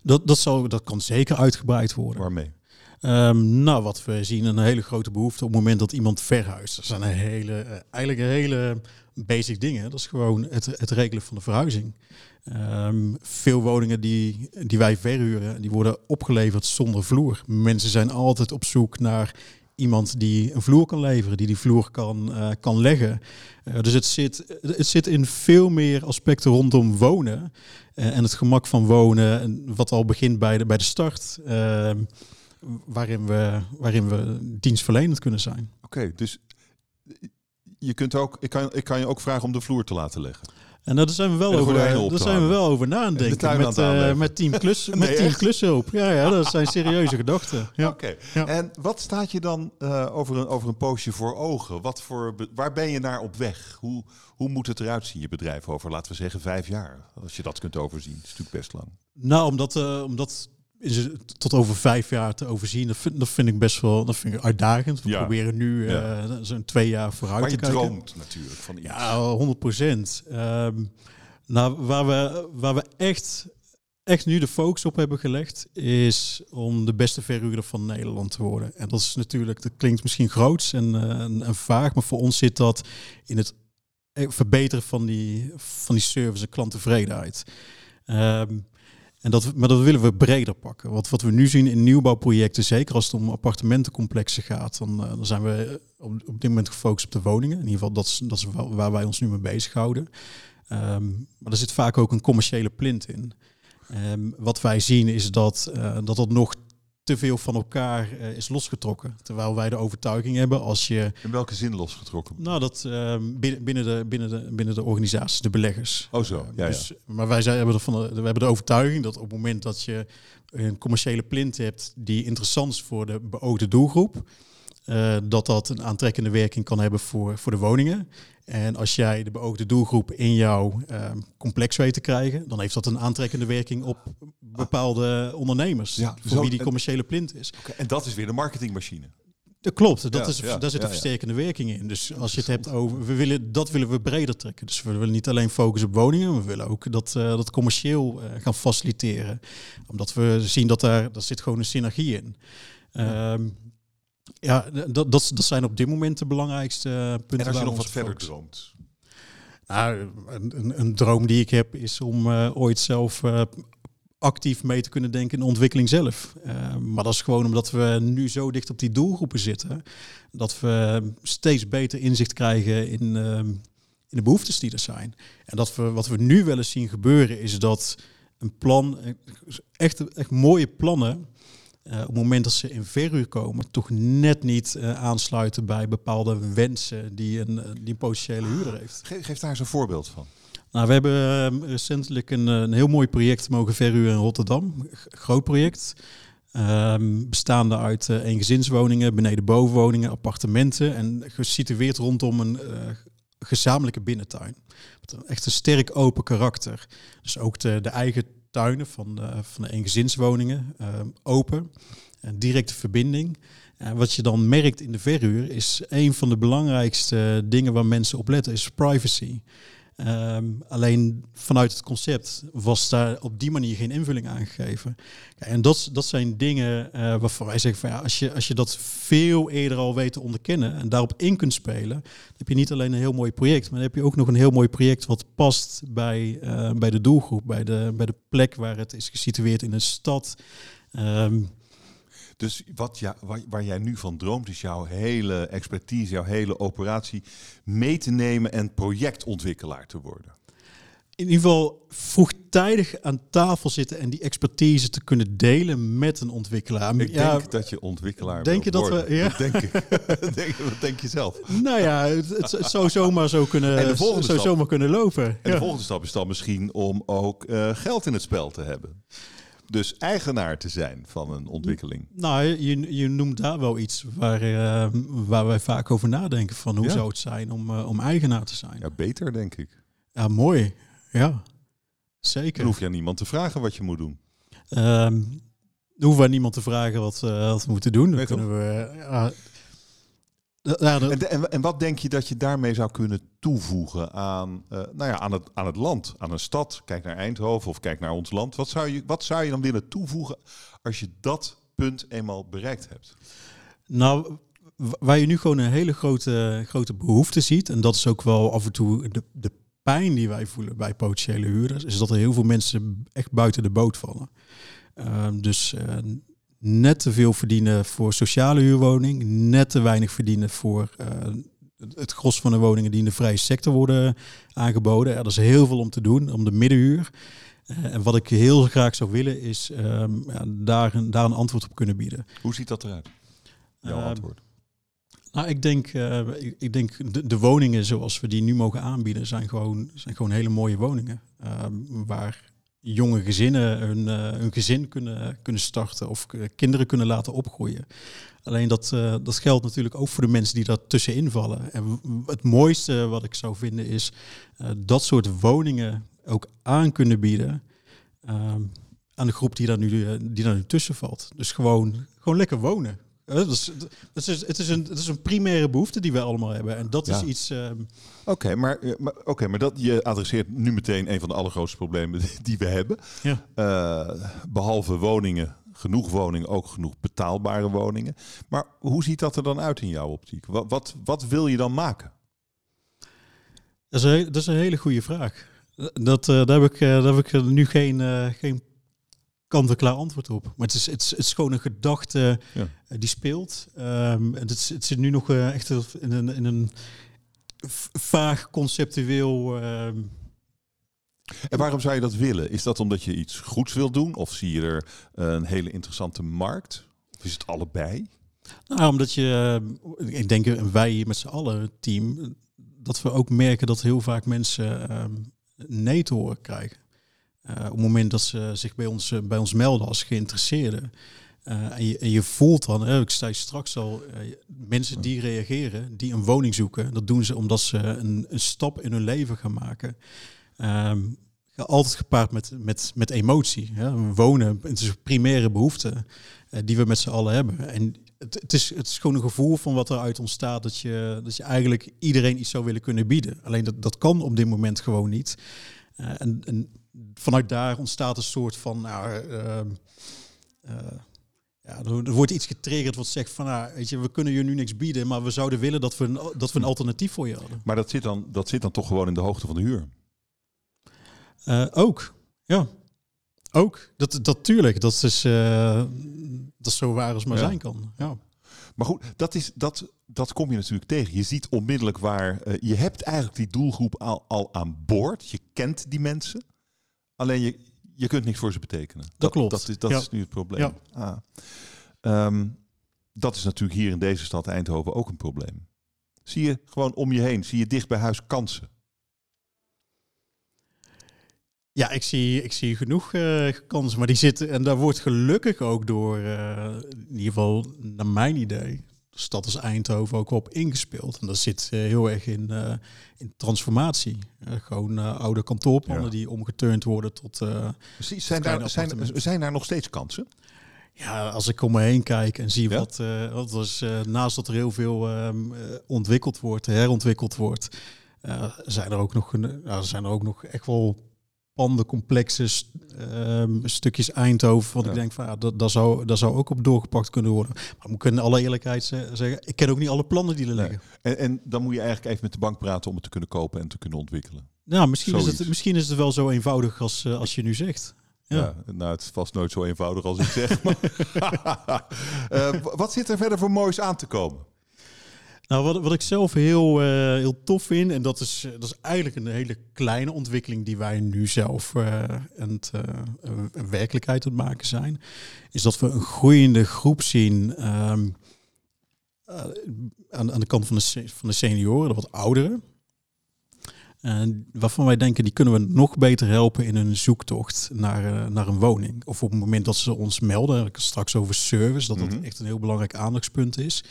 Dat, dat, zal, dat kan zeker uitgebreid worden. Waarmee? Um, nou, wat we zien, een hele grote behoefte op het moment dat iemand verhuist. Dat zijn hele, uh, eigenlijk hele basic dingen. Dat is gewoon het, het regelen van de verhuizing. Um, veel woningen die, die wij verhuren, die worden opgeleverd zonder vloer. Mensen zijn altijd op zoek naar iemand die een vloer kan leveren, die die vloer kan, uh, kan leggen. Uh, dus het zit, het zit in veel meer aspecten rondom wonen en het gemak van wonen, en wat al begint bij de, bij de start, ehm, waarin, we, waarin we dienstverlenend kunnen zijn. Oké, okay, dus je kunt ook, ik, kan, ik kan je ook vragen om de vloer te laten leggen. En daar zijn we wel, over, daar zijn we wel over na aan denken. Met, uh, met team, klus, met team klushulp. Ja, ja, dat zijn serieuze gedachten. Ja. Oké. Okay. Ja. En wat staat je dan uh, over, een, over een poosje voor ogen? Wat voor, waar ben je naar op weg? Hoe, hoe moet het eruit zien, je bedrijf, over, laten we zeggen, vijf jaar? Als je dat kunt overzien. Dat is natuurlijk best lang. Nou, omdat, uh, omdat is het tot over vijf jaar te overzien. Dat vind, dat vind ik best wel dat vind ik uitdagend. We ja. proberen nu uh, zo'n twee jaar vooruit maar te kijken. Maar je droomt natuurlijk van iets. Ja, 100 procent. Um, nou, waar we, waar we echt, echt nu de focus op hebben gelegd, is om de beste verhuurder van Nederland te worden. En dat is natuurlijk, dat klinkt misschien groots en, uh, en, en vaag, maar voor ons zit dat in het verbeteren van die, van die service en klanttevredenheid. Um, en dat, maar dat willen we breder pakken. Wat, wat we nu zien in nieuwbouwprojecten, zeker als het om appartementencomplexen gaat, dan, uh, dan zijn we op, op dit moment gefocust op de woningen. In ieder geval, dat is, dat is waar wij ons nu mee bezighouden. Um, maar er zit vaak ook een commerciële plint in. Um, wat wij zien is dat, uh, dat dat nog te veel van elkaar uh, is losgetrokken. Terwijl wij de overtuiging hebben als je... In welke zin losgetrokken? Nou, dat uh, binnen, binnen, de, binnen, de, binnen de organisaties, de beleggers. Oh zo, ja, dus, ja. Maar wij zijn, hebben, van de, we hebben de overtuiging dat op het moment dat je een commerciële plint hebt die interessant is voor de beoogde doelgroep, uh, dat dat een aantrekkende werking kan hebben voor, voor de woningen. En als jij de beoogde doelgroep in jouw uh, complex weet te krijgen, dan heeft dat een aantrekkende werking op bepaalde ondernemers. Ja, voor zo- wie die commerciële plint is. En dat is weer de marketingmachine. Dat klopt, dat Ja, is, ja, daar zit een versterkende werking in. Dus als je het hebt over, we willen, dat willen we breder trekken. Dus we willen niet alleen focussen op woningen, we willen ook dat, eh, dat commercieel eh, gaan faciliteren. Omdat we zien dat daar, daar zit gewoon een synergie in. Ehm, ja, dat, dat, dat zijn op dit moment de belangrijkste eh, punten. En als je nog wat verder focussen. droomt. Nou, een, een, droom die ik heb is om eh, ooit zelf eh, actief mee te kunnen denken in de ontwikkeling zelf. Maar dat is gewoon omdat we nu zo dicht op die doelgroepen zitten, dat we steeds beter inzicht krijgen in, eh, in de behoeftes die er zijn. En dat we wat we nu wel eens zien gebeuren is dat een plan, echt, echt mooie plannen. Eh, op het moment dat ze in verhuur komen, toch net niet eh, aansluiten bij bepaalde wensen die een, eh, die een potentiële huurder heeft. Ge- geef daar eens een voorbeeld van. Nou, we hebben eh, recentelijk een, een heel mooi project mogen verhuren in Rotterdam. G- groot project. Ehm, bestaande uit eengezinswoningen, beneden bovenwoningen, appartementen. En gesitueerd rondom een gezamenlijke binnentuin. Met een echt een sterk open karakter. Dus ook de, de eigen tuinen van de, van de eengezinswoningen ehm, open. En directe verbinding. En wat je dan merkt in de verhuur is een van de belangrijkste dingen waar mensen op letten, is privacy. Ehm, alleen vanuit het concept was daar op die manier geen invulling aan gegeven. Ja, en dat, dat zijn dingen eh, waarvan wij zeggen van ja, als je, als je dat veel eerder al weet te onderkennen en daarop in kunt spelen, dan heb je niet alleen een heel mooi project, maar dan heb je ook nog een heel mooi project wat past bij, eh, bij de doelgroep, bij de, bij de plek waar het is gesitueerd in een stad. Ehm, Dus wat ja, waar, waar jij nu van droomt, is jouw hele expertise, jouw hele operatie mee te nemen en projectontwikkelaar te worden. in ieder geval vroegtijdig aan tafel zitten en die expertise te kunnen delen met een ontwikkelaar. Ik ja, denk dat je ontwikkelaar denk je dat we- ja? Dat denk ik. denk, wat denk je zelf? Nou ja, het, zou zomaar zo kunnen, En de volgende zou stap? zomaar kunnen lopen. En Ja. de volgende stap is dan misschien om ook eh, geld in het spel te hebben. Dus eigenaar te zijn van een ontwikkeling. Nou, je, je noemt daar wel iets waar, eh, waar wij vaak over nadenken. Van hoe Ja. zou het zijn om, eh, om eigenaar te zijn? Ja, beter denk ik. Ja, mooi. Ja, Dan zeker. hoef je aan niemand te vragen wat je moet doen. Ehm, dan hoeven wij niemand te vragen wat, eh, wat we moeten doen. Dan Nee, kunnen we... ja, En, en, en wat denk je dat je daarmee zou kunnen toevoegen aan, eh, nou ja, aan, het, aan het land, aan een stad? Kijk naar Eindhoven of kijk naar ons land. Wat zou, je, wat zou je dan willen toevoegen als je dat punt eenmaal bereikt hebt? Nou, waar je nu gewoon een hele grote, grote behoefte ziet, en dat is ook wel af en toe de, de pijn die wij voelen bij potentiële huurders, is dat er heel veel mensen echt buiten de boot vallen. Ehm, dus eh, net te veel verdienen voor sociale huurwoning, net te weinig verdienen voor eh, het- gros van de woningen die in de vrije sector worden aangeboden. Er is heel veel om te doen, om de middenhuur. Eh, en wat ik heel graag zou willen is ehm, ja, daar, een, daar een antwoord op kunnen bieden. Hoe ziet dat eruit? Jouw Ehm, antwoord. Nou, ik denk, eh, ik, denk de, de woningen zoals we die nu mogen aanbieden, zijn gewoon, zijn gewoon hele mooie woningen. Ehm, waar jonge gezinnen hun, eh, hun gezin kunnen, kunnen starten of k- kinderen kunnen laten opgroeien. Alleen dat, eh, dat geldt natuurlijk ook voor de mensen die daar tussenin vallen. En het mooiste wat ik zou vinden is eh, dat soort woningen ook aan kunnen bieden ehm, aan de groep die daar nu, eh, die daar nu tussen valt. Dus gewoon, gewoon lekker wonen. Dat is, is, het, is een, het is een primaire behoefte die wij allemaal hebben. En dat is Ja. iets. ehm, Oké, maar, eh, maar, oké, maar dat, je adresseert nu meteen een van de allergrootste problemen die we hebben. ja. Eh, behalve woningen, genoeg woningen, ook genoeg betaalbare woningen. Maar hoe ziet dat er dan uit in jouw optiek? Wat, wat, wat wil je dan maken? dat, is een, dat is een hele goede vraag. Dat, eh, daar, heb ik, daar heb ik nu geen, geen kant-en-klaar antwoord op. Maar het is, het is, het is gewoon een gedachte Ja. eh, die speelt. Ehm, het, is- het zit nu nog eh, echt in een, in een vaag conceptueel. ehm, En waarom zou je dat willen? Is dat omdat je iets goeds wil doen? Of zie je er een hele interessante markt? Of is het allebei? Nou, omdat je, eh, ik denk eh, wij met z'n allen, team, eh, dat we ook merken dat heel vaak mensen ehm, nee te horen krijgen. Eh, op het moment dat ze zich bij ons, eh, bij ons melden als geïnteresseerden. Eh, en, je, en je voelt dan, hè, ik zei straks al, mensen die reageren, die een woning zoeken, dat doen ze omdat ze een, een stap in hun leven gaan maken. Ehm, altijd gepaard met, met, met emotie. Ja. Wonen, het is een primaire behoefte die we met z'n allen hebben. En het, het, is, het is gewoon een gevoel van wat eruit ontstaat, dat je, dat je eigenlijk iedereen iets zou willen kunnen bieden. Alleen dat, dat kan op dit moment gewoon niet. En, en, vanuit daar ontstaat een soort van. Nou, uh, ja, er wordt iets getriggerd wat zegt van, nou, weet je, we kunnen je nu niks bieden, maar we zouden willen dat we een, dat we een alternatief voor je hadden. Maar dat zit dan, dat zit dan toch gewoon in de hoogte van de huur? Uh, ook, ja. Ook. Dat, dat tuurlijk, dat is, uh, dat is zo waar als maar ja. zijn kan. Ja. Maar goed, dat, is, dat, dat kom je natuurlijk tegen. Je ziet onmiddellijk waar. Uh, je hebt eigenlijk die doelgroep al, al aan boord. Je kent die mensen. Alleen je, je kunt niks voor ze betekenen. Dat, dat klopt. Dat, is, dat ja. is nu het probleem. Ja. Ah. Um, dat is natuurlijk hier in deze stad Eindhoven ook een probleem. Zie je gewoon om je heen, zie je dicht bij huis kansen? Ja, ik zie, ik zie genoeg uh, kansen, maar die zitten en daar wordt gelukkig ook door, uh, in ieder geval naar mijn idee, de stad als Eindhoven ook op ingespeeld. En dat zit uh, heel erg in, in transformatie. gewoon oude kantoorpanden ja. die omgeturnd worden tot. Precies, zijn, daar, zijn, zijn daar nog steeds kansen? Ja, als ik om me heen kijk en zie ja? wat, wat was, naast dat er heel veel uh, ontwikkeld wordt, herontwikkeld wordt, zijn er ook nog, zijn er ook nog echt wel pandencomplexen, um, stukjes Eindhoven, wat ja. ik denk van ja, dat, dat, zou, dat zou ook op doorgepakt kunnen worden. Maar we kunnen alle eerlijkheid zeggen, ik ken ook niet alle plannen die er liggen. Nee. En, en dan moet je eigenlijk even met de bank praten om het te kunnen kopen en te kunnen ontwikkelen. Nou, misschien, is het, misschien is het wel zo eenvoudig als, als je nu zegt. Ja. ja. nou, het is vast nooit zo eenvoudig als ik zeg. Maar uh, wat zit er verder voor moois aan te komen? Nou, wat, wat ik zelf heel, uh, heel tof vind, en dat is, dat is eigenlijk een hele kleine ontwikkeling die wij nu zelf uh, een, een werkelijkheid aan het maken zijn, is dat we een groeiende groep zien um, aan, aan de kant van de, van de senioren, de wat ouderen. En waarvan wij denken, die kunnen we nog beter helpen in een zoektocht naar, naar een woning. Of op het moment dat ze ons melden, straks over service, dat dat mm -hmm. echt een heel belangrijk aandachtspunt is.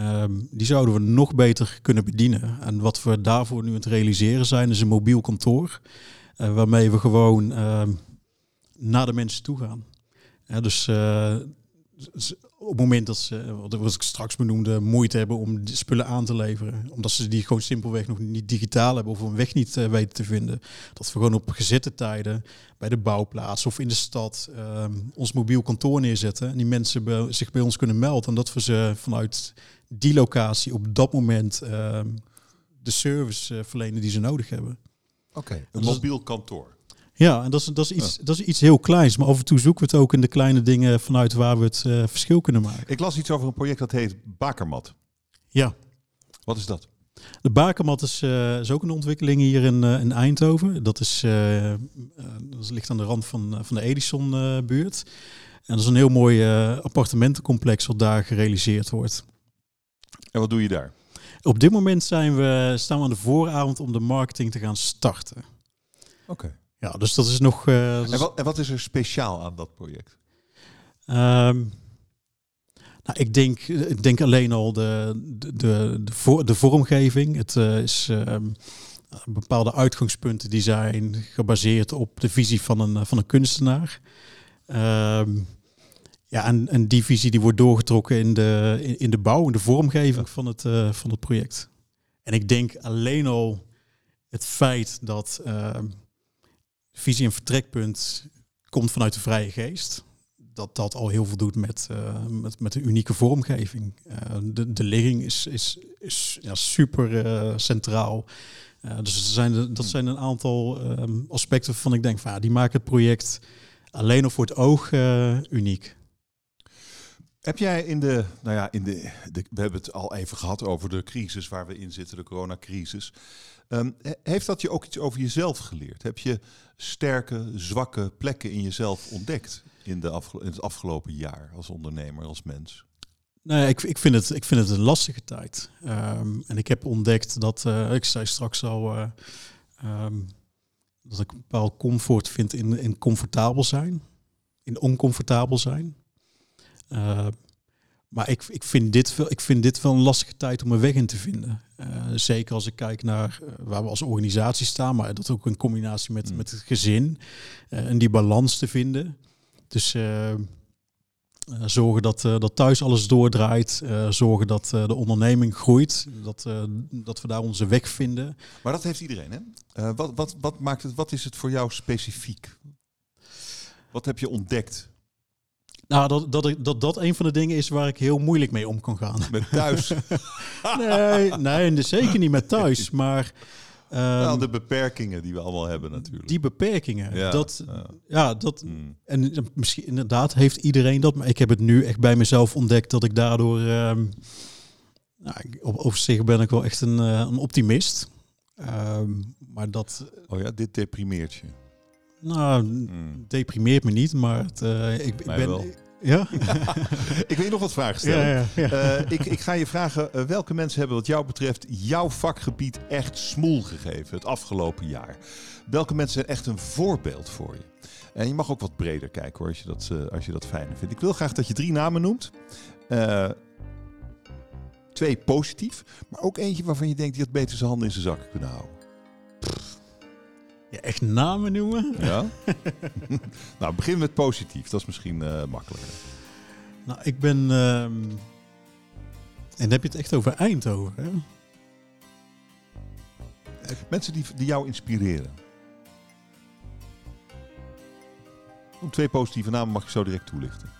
Um, die zouden we nog beter kunnen bedienen. En wat we daarvoor nu aan het realiseren zijn, is een mobiel kantoor. Uh, waarmee we gewoon uh, naar de mensen toe gaan. Dus uh, op het moment dat ze, wat ik straks benoemde, moeite hebben om spullen aan te leveren, omdat ze die gewoon simpelweg nog niet digitaal hebben of een weg niet uh, weten te vinden, dat we gewoon op gezette tijden bij de bouwplaats of in de stad uh, ons mobiel kantoor neerzetten en die mensen zich bij ons kunnen melden en dat we ze vanuit die locatie op dat moment uh, de service uh, verlenen die ze nodig hebben. Oké, okay, een mobiel kantoor. Ja, en dat is, dat, is iets, ja. dat is iets heel kleins. Maar af en toe zoeken we het ook in de kleine dingen vanuit waar we het uh, verschil kunnen maken. Ik las iets over een project dat heet Bakermat. Ja. Wat is dat? De Bakermat is, uh, is ook een ontwikkeling hier in, uh, in Eindhoven. Dat, is, dat ligt aan de rand van, van de Edison-buurt. en dat is een heel mooi appartementencomplex wat daar gerealiseerd wordt. En wat doe je daar? Op dit moment zijn we, staan we aan de vooravond om de marketing te gaan starten. Oké. Okay. Ja, dus dat is nog. Uh, dat en, wat, en wat is er speciaal aan dat project? Um, nou, ik denk, ik denk alleen al de, de, de, de, voor, de vormgeving. Het uh, is um, bepaalde uitgangspunten die zijn gebaseerd op de visie van een, van een kunstenaar. Um, ja, en, en die visie die wordt doorgetrokken in de, in, in de bouw, in de vormgeving van het, uh, van het project. En ik denk alleen al het feit dat uh, visie en vertrekpunt komt vanuit de vrije geest. Dat dat al heel veel doet met, uh, met, met een unieke vormgeving. Uh, de, de ligging is, is, is ja, super centraal. dus er zijn de, dat zijn een aantal um, aspecten waarvan ik denk van ja, die maken het project alleen al voor het oog uniek. Heb jij in de, nou ja, in de, we hebben het al even gehad over de crisis waar we in zitten, de coronacrisis. Um, heeft dat je ook iets over jezelf geleerd? Heb je sterke, zwakke plekken in jezelf ontdekt in, de in het afgelopen jaar als ondernemer, als mens? Nee, ik, ik, vind, het, ik vind het een lastige tijd. Um, en ik heb ontdekt dat, uh, ik zei straks al, uh, um, dat ik een bepaald comfort vind in, in comfortabel zijn, in oncomfortabel zijn. Uh, maar ik, ik, vind dit wel, ik vind dit wel een lastige tijd om een weg in te vinden. Uh, zeker als ik kijk naar uh, waar we als organisatie staan, maar dat ook in combinatie met, mm. met het gezin. En die balans te vinden. Dus zorgen dat, dat thuis alles doordraait. zorgen dat de onderneming groeit. Dat, dat we daar onze weg vinden. Maar dat heeft iedereen, hè? wat, wat, wat, maakt het, wat is het voor jou specifiek? Wat heb je ontdekt? Nou, dat, dat, dat dat een van de dingen is waar ik heel moeilijk mee om kan gaan. Met thuis? nee, nee, zeker niet met thuis. Maar um, de beperkingen die we allemaal hebben natuurlijk. Die beperkingen. Ja, dat, ja. dat, hmm. En misschien inderdaad heeft iedereen dat. Maar ik heb het nu echt bij mezelf ontdekt dat ik daardoor... Um, nou, op, over zich ben ik wel echt een, uh, een optimist. Um, maar dat... Oh ja, dit deprimeert je. Nou, hmm. deprimeert me niet, maar het, uh, ik, ik ben... Wel. Ja? ik wil je nog wat vragen stellen. Ja, ja, uh, ik, ik, ga je vragen, uh, welke mensen hebben wat jou betreft jouw vakgebied echt smoel gegeven het afgelopen jaar? Welke mensen zijn echt een voorbeeld voor je? En je mag ook wat breder kijken hoor, als je dat, uh, als je dat fijn vindt. Ik wil graag dat je drie namen noemt. twee positief, maar ook eentje waarvan je denkt die had beter zijn handen in zijn zakken kunnen houden. Ja, echt namen noemen? Ja. nou, begin met positief. Dat is misschien uh, makkelijker. Nou, ik ben... Um... En dan heb je het echt over Eindhoven, hè? Mensen die, die jou inspireren. Om twee positieve namen mag je zo direct toelichten.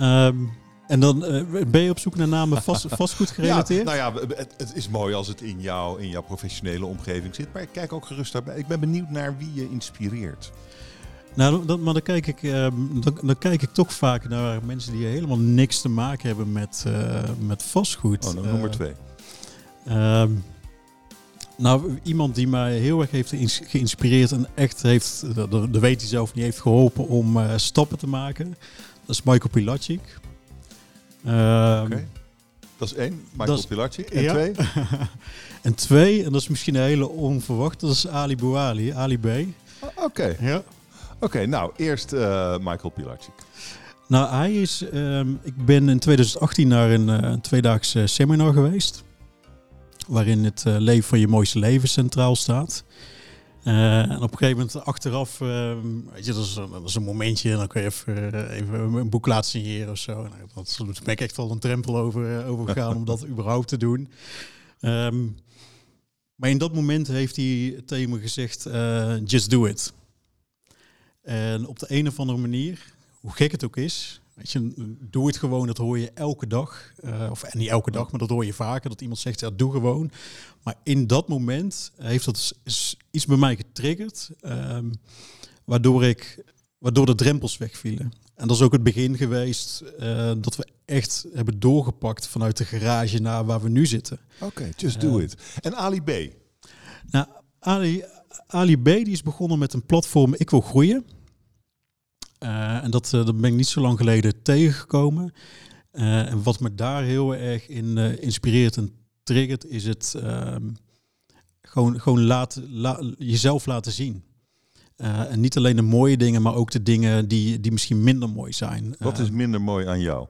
Um, en dan uh, ben je op zoek naar namen vast, vastgoed gerelateerd? Ja, nou ja, het, het, is mooi als het in, jou, in jouw professionele omgeving zit. Maar ik kijk ook gerust daarbij. Ik ben benieuwd naar wie je inspireert. Nou, dat, maar dan kijk, ik, uh, dan, dan, kijk ik toch vaak naar mensen die helemaal niks te maken hebben met, uh, met vastgoed. Oh, nummer twee. Ehm, nou, iemand die mij heel erg heeft geïnspireerd en echt heeft, dat, weet hij zelf niet, heeft geholpen om stappen te maken. Dat is Michael Pilacic. Um, Dat is één, Michael Pilarczyk. En twee? en twee, en dat is misschien een hele onverwacht, dat is Ali Bouali, Ali B. Oké. Ja. Oké, nou, eerst uh, Michael Pilarczyk. Nou, hij is... Um, ik ben in 2018 naar een, uh, tweedaags uh, seminar geweest. Waarin het leven van je mooiste leven centraal staat. Uh, en op een gegeven moment achteraf, uh, weet je, dat is, een, dat is, een, momentje en dan kun je even, uh, even een boek laten signeren of zo. Nou, dat, ben ik echt wel een drempel over, over gegaan om dat überhaupt te doen. Um, maar in dat moment heeft hij tegen me gezegd, just do it. En op de een of andere manier, hoe gek het ook is, Weet je, doe het gewoon, dat hoor je elke dag. Uh, of niet elke dag, maar dat hoor je vaker. Dat iemand zegt, ja, doe gewoon. Maar in dat moment heeft dat iets bij mij getriggerd. Um, waardoor, ik, waardoor de drempels wegvielen. En dat is ook het begin geweest uh, dat we echt hebben doorgepakt vanuit de garage naar waar we nu zitten. Oké, just do uh, it. En Ali B? Nou, Ali, Ali B die is begonnen met een platform Ik wil groeien. Uh, en dat, uh, dat ben ik niet zo lang geleden tegengekomen. Uh, en wat me daar heel erg in inspireert en triggert, is het ehm, gewoon, gewoon laat, la, jezelf laten zien. en niet alleen de mooie dingen, maar ook de dingen die, die misschien minder mooi zijn. Wat is minder mooi aan jou?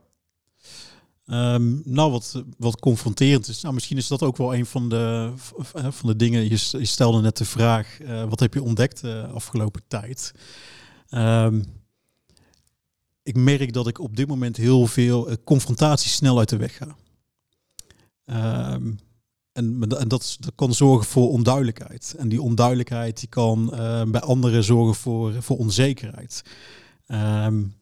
Um, nou, wat, wat confronterend is. Nou, misschien is dat ook wel een van de, van de dingen. Je, je stelde net de vraag: wat heb je ontdekt de afgelopen tijd? Um, ik merk dat ik op dit moment heel veel uh, confrontaties snel uit de weg ga. Um, en, en dat, dat, kan zorgen voor onduidelijkheid. En die onduidelijkheid die kan uh, bij anderen zorgen voor, voor onzekerheid. Um,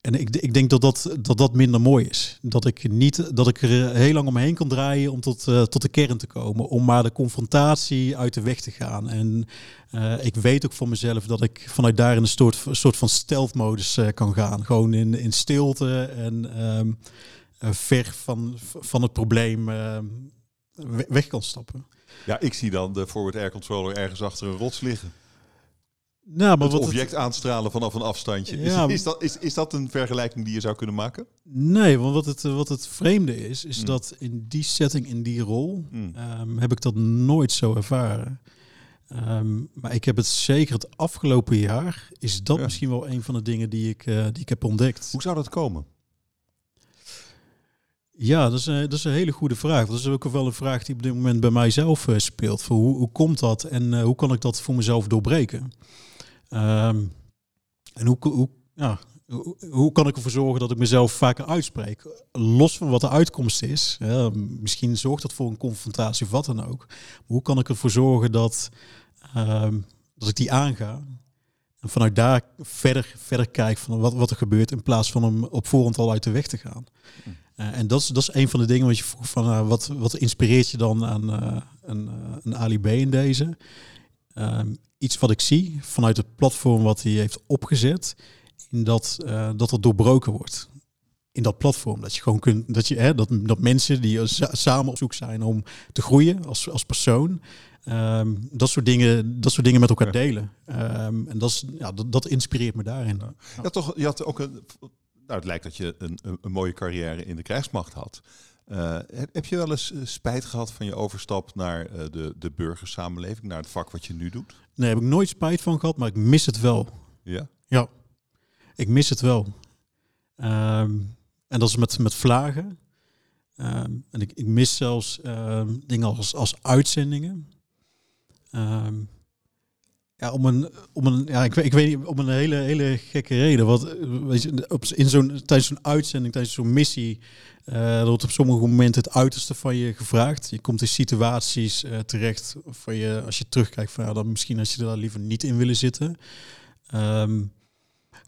en ik, ik denk dat dat, dat dat minder mooi is. Dat ik, niet, dat ik er heel lang omheen kan draaien om tot, uh, tot de kern te komen. Om maar de confrontatie uit de weg te gaan. En uh, ik weet ook van mezelf dat ik vanuit daar in een soort, soort van stealth-modus uh, kan gaan. Gewoon in, in stilte en um, ver van, van het probleem weg kan stappen. Ja, ik zie dan de forward air controller ergens achter een rots liggen. Nou, maar het wat object aanstralen vanaf een afstandje. Ja, is, is, dat, is, is dat een vergelijking die je zou kunnen maken? Nee, want wat het, wat het vreemde is, is mm. dat in die setting, in die rol, mm. um, heb ik dat nooit zo ervaren. Um, maar ik heb het zeker het afgelopen jaar, is dat ja. misschien wel een van de dingen die ik, uh, die ik heb ontdekt. Hoe zou dat komen? Ja, dat is, een, dat is een hele goede vraag. Dat is ook wel een vraag die op dit moment bij mijzelf uh, speelt. Voor hoe, hoe komt dat en uh, hoe kan ik dat voor mezelf doorbreken? Um, en hoe, hoe, ja, hoe, hoe, kan ik ervoor zorgen dat ik mezelf vaker uitspreek? Los van wat de uitkomst is. Ja, misschien zorgt dat voor een confrontatie of wat dan ook. Maar hoe kan ik ervoor zorgen dat, um, dat ik die aanga? En vanuit daar verder, verder kijk van wat, wat er gebeurt. In plaats van hem op voorhand al uit de weg te gaan. Hm. Uh, en dat is, dat is een van de dingen wat je vroeg van uh, wat, wat inspireert je dan aan uh, een, een Ali B in deze? Ehm, iets wat ik zie vanuit het platform wat hij heeft opgezet, in dat, dat er doorbroken wordt. In dat platform. Dat je gewoon kunt, dat je hè, dat, dat mensen die samen op zoek zijn om te groeien als, als persoon. Um, dat, soort dingen, dat soort dingen met elkaar delen. Um, en dat, is, ja, dat, dat inspireert me daarin. Ja. ja, toch, je had ook een nou, het lijkt dat je een, een mooie carrière in de krijgsmacht had. Uh, heb, je wel eens eh, spijt gehad van je overstap naar uh, de, de burgersamenleving, naar het vak wat je nu doet? Nee, heb ik nooit spijt van gehad, maar ik mis het wel. Ja? Ja, ik mis het wel. Um, en dat is met, met vlagen. Um, en ik, ik mis zelfs um, dingen als, als uitzendingen. Ja, om een, om een, ja, ik, ik weet niet, om een hele, hele gekke reden. Wat, weet je, op, in zo'n, tijdens zo'n uitzending, tijdens zo'n missie, uh, wordt op sommige momenten het uiterste van je gevraagd. Je komt in situaties uh, terecht van je, als je terugkijkt van ja, dan misschien als je er liever niet in willen zitten. Um,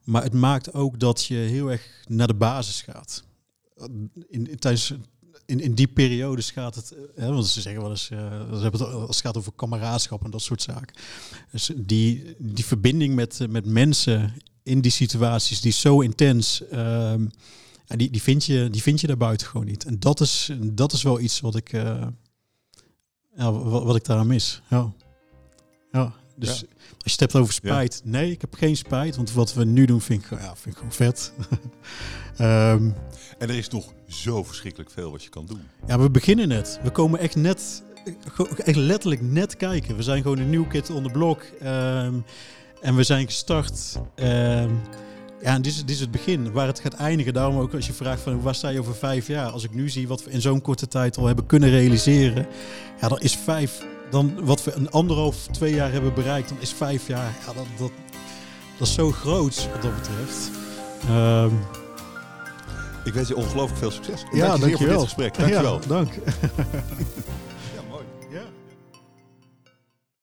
maar het maakt ook dat je heel erg naar de basis gaat. In, tijdens in, in die periodes gaat het, hè, want ze zeggen wel eens, uh, als het gaat over kameraadschap en dat soort zaken. Dus die, die verbinding met, met mensen in die situaties, die zo intens, die, die, vind je, die vind je daarbuiten gewoon niet. En dat is, dat is wel iets wat ik, uh, ja, wat, wat, ik daar mis. Ja. ja. Dus ja. als je het hebt over spijt, ja. nee, ik heb geen spijt, want wat we nu doen vind ik, ja, vind ik gewoon vet. um, en er is nog zo verschrikkelijk veel wat je kan doen. Ja, we beginnen net. We komen echt net, echt letterlijk net kijken. We zijn gewoon een nieuw kit on the block. Um, en we zijn gestart. Um, ja, en dit is, dit is het begin. Waar het gaat eindigen. Daarom ook als je vraagt van waar sta je over vijf jaar. Als ik nu zie wat we in zo'n korte tijd al hebben kunnen realiseren. Ja, dan is vijf. Dan wat we een anderhalf, twee jaar hebben bereikt. Dan is vijf jaar. Ja, dat, dat, dat is zo groot wat dat betreft. Um, ik wens je ongelooflijk veel succes. Ja, dank je voor dit gesprek. Dank je wel. dank.